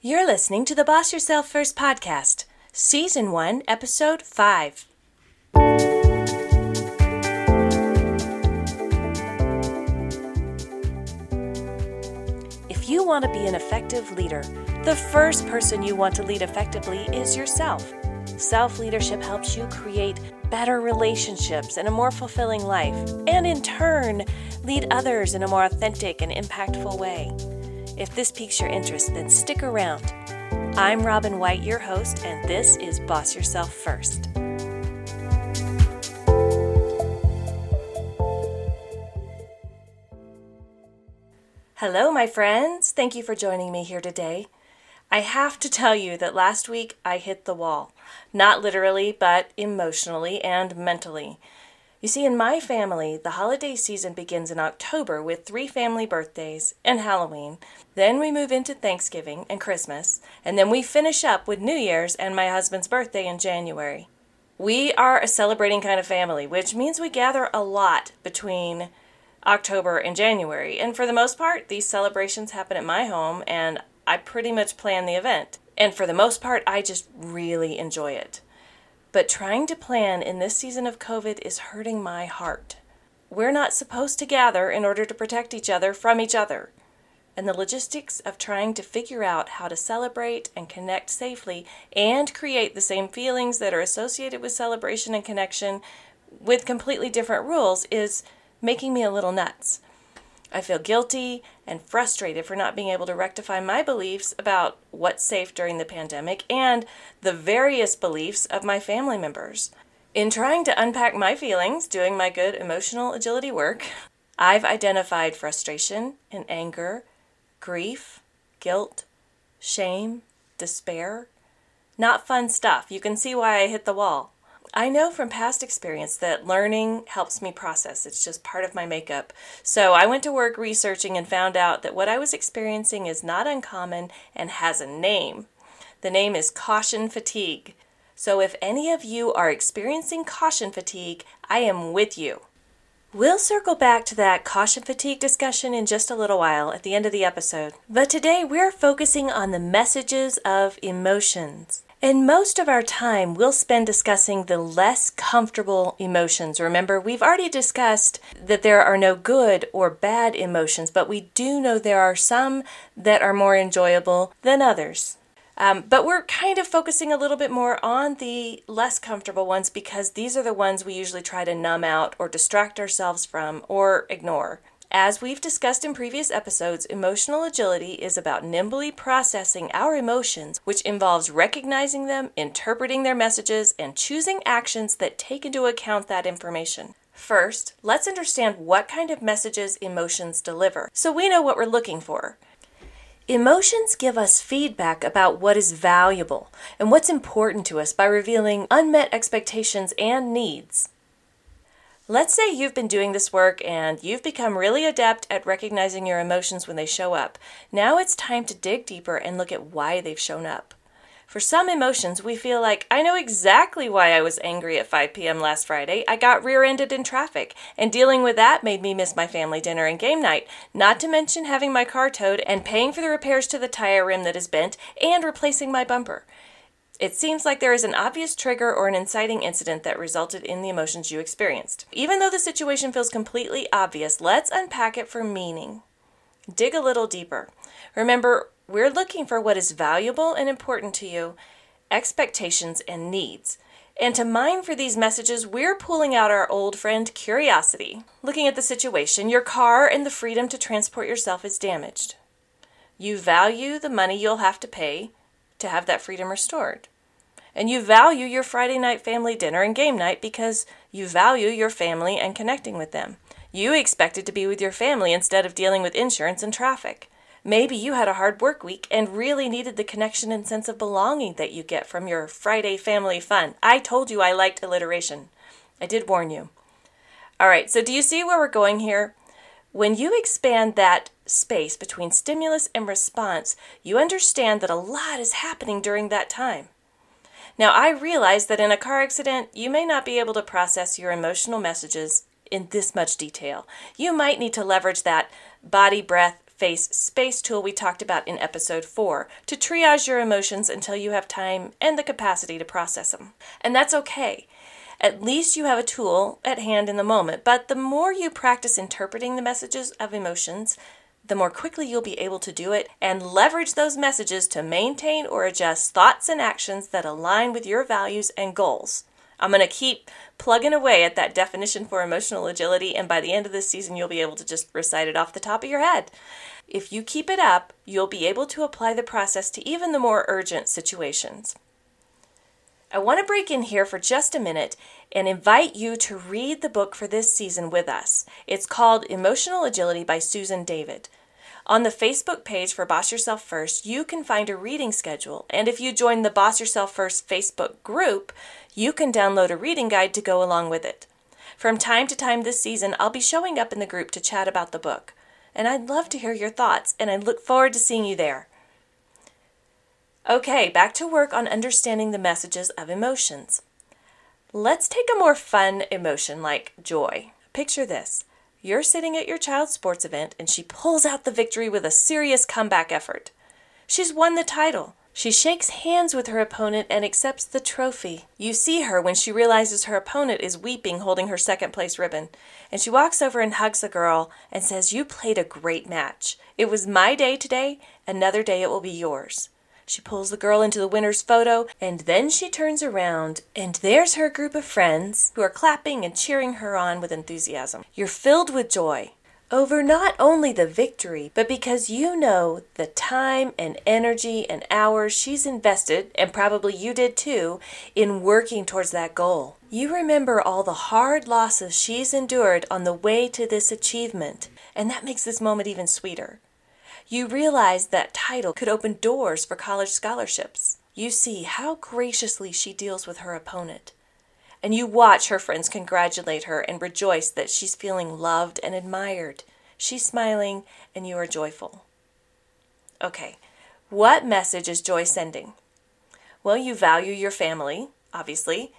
You're listening to the Boss Yourself First podcast, Season 1, Episode 5. If you want to be an effective leader, the first person you want to lead effectively is yourself. Self leadership helps you create better relationships and a more fulfilling life, and in turn, lead others in a more authentic and impactful way. If this piques your interest, then stick around. I'm Robin White, your host, and this is Boss Yourself First. Hello, my friends. Thank you for joining me here today. I have to tell you that last week I hit the wall. Not literally, but emotionally and mentally. You see, in my family, the holiday season begins in October with three family birthdays and Halloween. Then we move into Thanksgiving and Christmas, and then we finish up with New Year's and my husband's birthday in January. We are a celebrating kind of family, which means we gather a lot between October and January. And for the most part, these celebrations happen at my home, and I pretty much plan the event. And for the most part, I just really enjoy it. But trying to plan in this season of COVID is hurting my heart. We're not supposed to gather in order to protect each other from each other. And the logistics of trying to figure out how to celebrate and connect safely and create the same feelings that are associated with celebration and connection with completely different rules is making me a little nuts. I feel guilty and frustrated for not being able to rectify my beliefs about what's safe during the pandemic and the various beliefs of my family members. In trying to unpack my feelings, doing my good emotional agility work, I've identified frustration and anger, grief, guilt, shame, despair. Not fun stuff. You can see why I hit the wall. I know from past experience that learning helps me process. It's just part of my makeup. So I went to work researching and found out that what I was experiencing is not uncommon and has a name. The name is caution fatigue. So if any of you are experiencing caution fatigue, I am with you. We'll circle back to that caution fatigue discussion in just a little while at the end of the episode. But today we're focusing on the messages of emotions. And most of our time we'll spend discussing the less comfortable emotions. Remember, we've already discussed that there are no good or bad emotions, but we do know there are some that are more enjoyable than others. Um, but we're kind of focusing a little bit more on the less comfortable ones because these are the ones we usually try to numb out or distract ourselves from or ignore. As we've discussed in previous episodes, emotional agility is about nimbly processing our emotions, which involves recognizing them, interpreting their messages, and choosing actions that take into account that information. First, let's understand what kind of messages emotions deliver so we know what we're looking for. Emotions give us feedback about what is valuable and what's important to us by revealing unmet expectations and needs. Let's say you've been doing this work and you've become really adept at recognizing your emotions when they show up. Now it's time to dig deeper and look at why they've shown up. For some emotions, we feel like, I know exactly why I was angry at 5 p.m. last Friday. I got rear ended in traffic, and dealing with that made me miss my family dinner and game night, not to mention having my car towed and paying for the repairs to the tire rim that is bent and replacing my bumper. It seems like there is an obvious trigger or an inciting incident that resulted in the emotions you experienced. Even though the situation feels completely obvious, let's unpack it for meaning. Dig a little deeper. Remember, we're looking for what is valuable and important to you, expectations, and needs. And to mine for these messages, we're pulling out our old friend curiosity. Looking at the situation, your car and the freedom to transport yourself is damaged. You value the money you'll have to pay to have that freedom restored. And you value your Friday night family dinner and game night because you value your family and connecting with them. You expected to be with your family instead of dealing with insurance and traffic. Maybe you had a hard work week and really needed the connection and sense of belonging that you get from your Friday family fun. I told you I liked alliteration. I did warn you. All right, so do you see where we're going here? When you expand that space between stimulus and response, you understand that a lot is happening during that time. Now, I realize that in a car accident, you may not be able to process your emotional messages in this much detail. You might need to leverage that body, breath, face space tool we talked about in episode 4 to triage your emotions until you have time and the capacity to process them. And that's okay. At least you have a tool at hand in the moment, but the more you practice interpreting the messages of emotions, the more quickly you'll be able to do it and leverage those messages to maintain or adjust thoughts and actions that align with your values and goals. I'm going to keep plugging away at that definition for emotional agility, and by the end of this season, you'll be able to just recite it off the top of your head. If you keep it up, you'll be able to apply the process to even the more urgent situations. I want to break in here for just a minute and invite you to read the book for this season with us. It's called Emotional Agility by Susan David. On the Facebook page for Boss Yourself First, you can find a reading schedule. And if you join the Boss Yourself First Facebook group, you can download a reading guide to go along with it. From time to time this season, I'll be showing up in the group to chat about the book. And I'd love to hear your thoughts, and I look forward to seeing you there. Okay, back to work on understanding the messages of emotions. Let's take a more fun emotion like joy. Picture this you're sitting at your child's sports event and she pulls out the victory with a serious comeback effort. She's won the title. She shakes hands with her opponent and accepts the trophy. You see her when she realizes her opponent is weeping holding her second place ribbon. And she walks over and hugs the girl and says, You played a great match. It was my day today. Another day it will be yours. She pulls the girl into the winner's photo, and then she turns around, and there's her group of friends who are clapping and cheering her on with enthusiasm. You're filled with joy over not only the victory, but because you know the time and energy and hours she's invested, and probably you did too, in working towards that goal. You remember all the hard losses she's endured on the way to this achievement, and that makes this moment even sweeter. You realize that title could open doors for college scholarships. You see how graciously she deals with her opponent. And you watch her friends congratulate her and rejoice that she's feeling loved and admired. She's smiling, and you are joyful. Okay, what message is joy sending? Well, you value your family, obviously.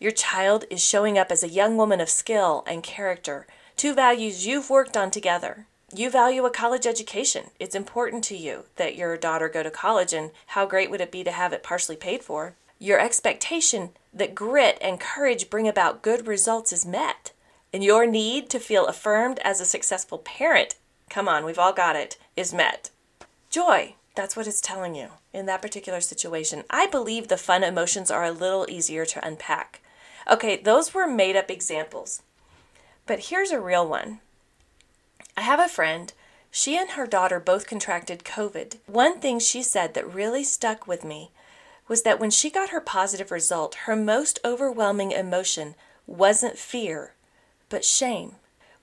Your child is showing up as a young woman of skill and character, two values you've worked on together you value a college education. It's important to you that your daughter go to college, and how great would it be to have it partially paid for? Your expectation that grit and courage bring about good results is met. And your need to feel affirmed as a successful parent, come on, we've all got it, is met. Joy, that's what it's telling you in that particular situation. I believe the fun emotions are a little easier to unpack. Okay, those were made up examples. But here's a real one I have a friend. She and her daughter both contracted COVID. One thing she said that really stuck with me was that when she got her positive result, her most overwhelming emotion wasn't fear, but shame.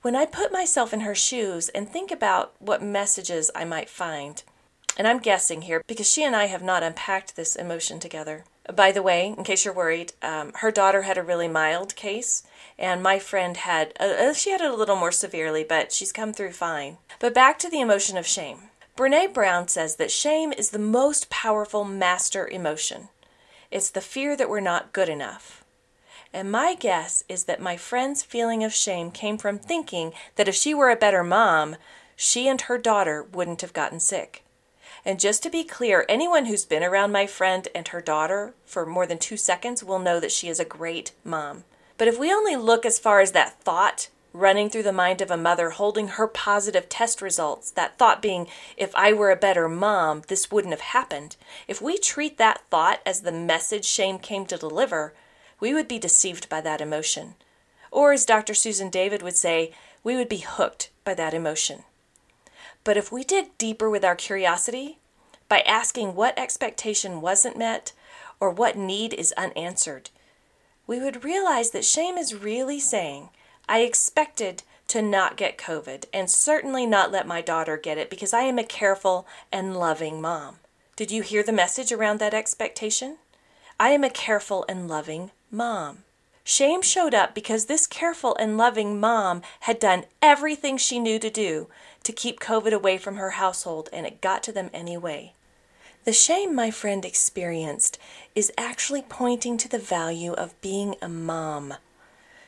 When I put myself in her shoes and think about what messages I might find, and I'm guessing here because she and I have not unpacked this emotion together. By the way, in case you're worried, um, her daughter had a really mild case, and my friend had a, she had it a little more severely, but she's come through fine. But back to the emotion of shame. Brene Brown says that shame is the most powerful master emotion. It's the fear that we're not good enough. And my guess is that my friend's feeling of shame came from thinking that if she were a better mom, she and her daughter wouldn't have gotten sick. And just to be clear, anyone who's been around my friend and her daughter for more than two seconds will know that she is a great mom. But if we only look as far as that thought running through the mind of a mother holding her positive test results, that thought being, if I were a better mom, this wouldn't have happened, if we treat that thought as the message shame came to deliver, we would be deceived by that emotion. Or, as Dr. Susan David would say, we would be hooked by that emotion. But if we dig deeper with our curiosity, by asking what expectation wasn't met or what need is unanswered, we would realize that shame is really saying, I expected to not get COVID and certainly not let my daughter get it because I am a careful and loving mom. Did you hear the message around that expectation? I am a careful and loving mom. Shame showed up because this careful and loving mom had done everything she knew to do to keep COVID away from her household, and it got to them anyway. The shame my friend experienced is actually pointing to the value of being a mom.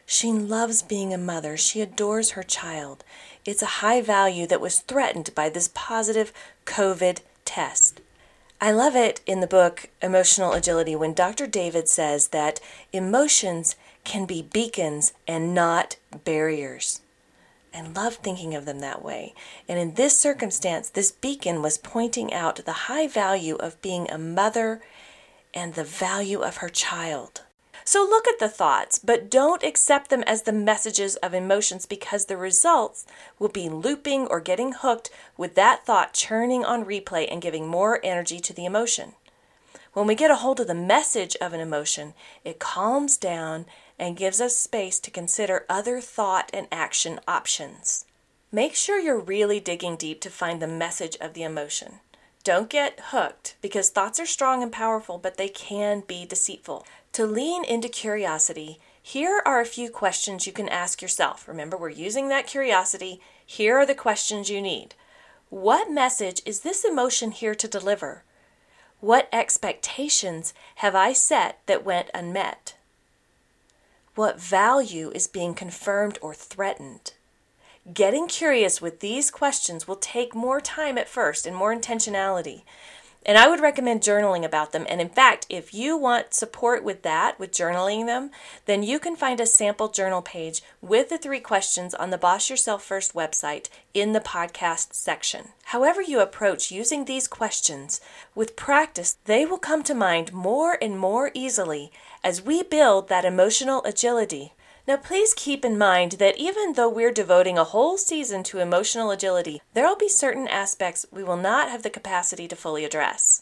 She loves being a mother. She adores her child. It's a high value that was threatened by this positive COVID test. I love it in the book Emotional Agility when Dr. David says that emotions can be beacons and not barriers. I love thinking of them that way. And in this circumstance, this beacon was pointing out the high value of being a mother and the value of her child. So look at the thoughts, but don't accept them as the messages of emotions because the results will be looping or getting hooked with that thought churning on replay and giving more energy to the emotion. When we get a hold of the message of an emotion, it calms down and gives us space to consider other thought and action options. Make sure you're really digging deep to find the message of the emotion. Don't get hooked because thoughts are strong and powerful, but they can be deceitful. To lean into curiosity, here are a few questions you can ask yourself. Remember, we're using that curiosity. Here are the questions you need. What message is this emotion here to deliver? What expectations have I set that went unmet? What value is being confirmed or threatened? Getting curious with these questions will take more time at first and more intentionality. And I would recommend journaling about them. And in fact, if you want support with that, with journaling them, then you can find a sample journal page with the three questions on the Boss Yourself First website in the podcast section. However, you approach using these questions, with practice, they will come to mind more and more easily as we build that emotional agility now, please keep in mind that even though we're devoting a whole season to emotional agility, there will be certain aspects we will not have the capacity to fully address.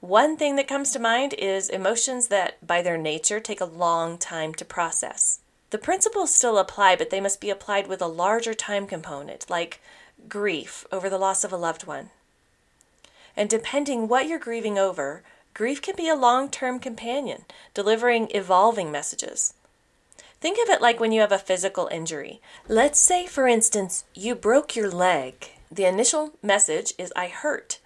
One thing that comes to mind is emotions that, by their nature, take a long time to process. The principles still apply, but they must be applied with a larger time component, like grief over the loss of a loved one. And depending what you're grieving over, grief can be a long term companion, delivering evolving messages. Think of it like when you have a physical injury. Let's say, for instance, you broke your leg. The initial message is I hurt,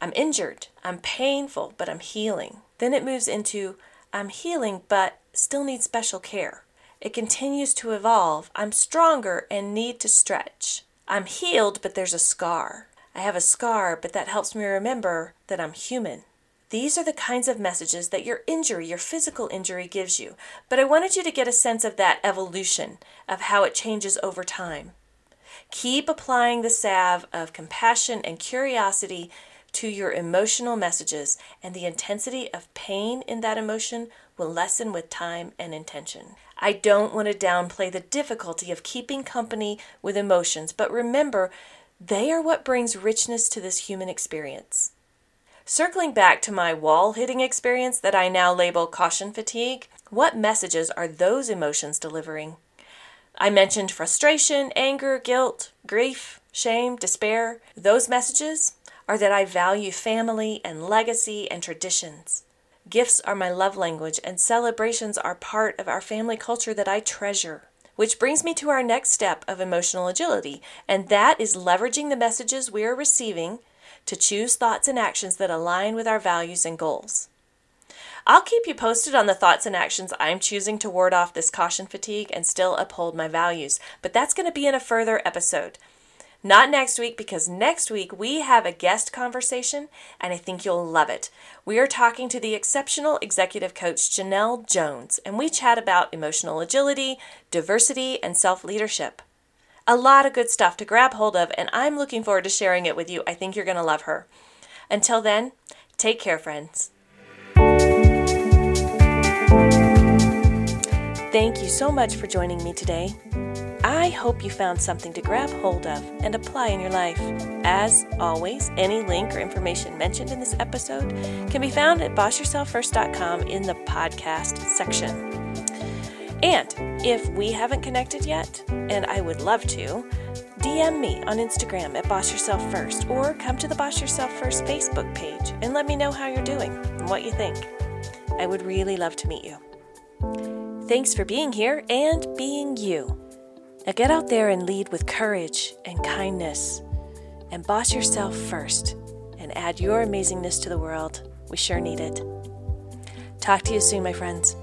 I'm injured, I'm painful, but I'm healing. Then it moves into I'm healing, but still need special care. It continues to evolve. I'm stronger and need to stretch. I'm healed, but there's a scar. I have a scar, but that helps me remember that I'm human. These are the kinds of messages that your injury, your physical injury, gives you. But I wanted you to get a sense of that evolution, of how it changes over time. Keep applying the salve of compassion and curiosity to your emotional messages, and the intensity of pain in that emotion will lessen with time and intention. I don't want to downplay the difficulty of keeping company with emotions, but remember, they are what brings richness to this human experience. Circling back to my wall hitting experience that I now label caution fatigue, what messages are those emotions delivering? I mentioned frustration, anger, guilt, grief, shame, despair. Those messages are that I value family and legacy and traditions. Gifts are my love language, and celebrations are part of our family culture that I treasure. Which brings me to our next step of emotional agility, and that is leveraging the messages we are receiving to choose thoughts and actions that align with our values and goals. I'll keep you posted on the thoughts and actions I'm choosing to ward off this caution fatigue and still uphold my values, but that's going to be in a further episode. Not next week, because next week we have a guest conversation and I think you'll love it. We are talking to the exceptional executive coach Janelle Jones, and we chat about emotional agility, diversity, and self leadership a lot of good stuff to grab hold of, and I'm looking forward to sharing it with you. I think you're going to love her. Until then, take care, friends. Thank you so much for joining me today. I hope you found something to grab hold of and apply in your life. As always, any link or information mentioned in this episode can be found at bossyourselffirst.com in the podcast section. And if we haven't connected yet, and I would love to, DM me on Instagram at Boss Yourself First or come to the Boss Yourself First Facebook page and let me know how you're doing and what you think. I would really love to meet you. Thanks for being here and being you. Now get out there and lead with courage and kindness and boss yourself first and add your amazingness to the world. We sure need it. Talk to you soon, my friends.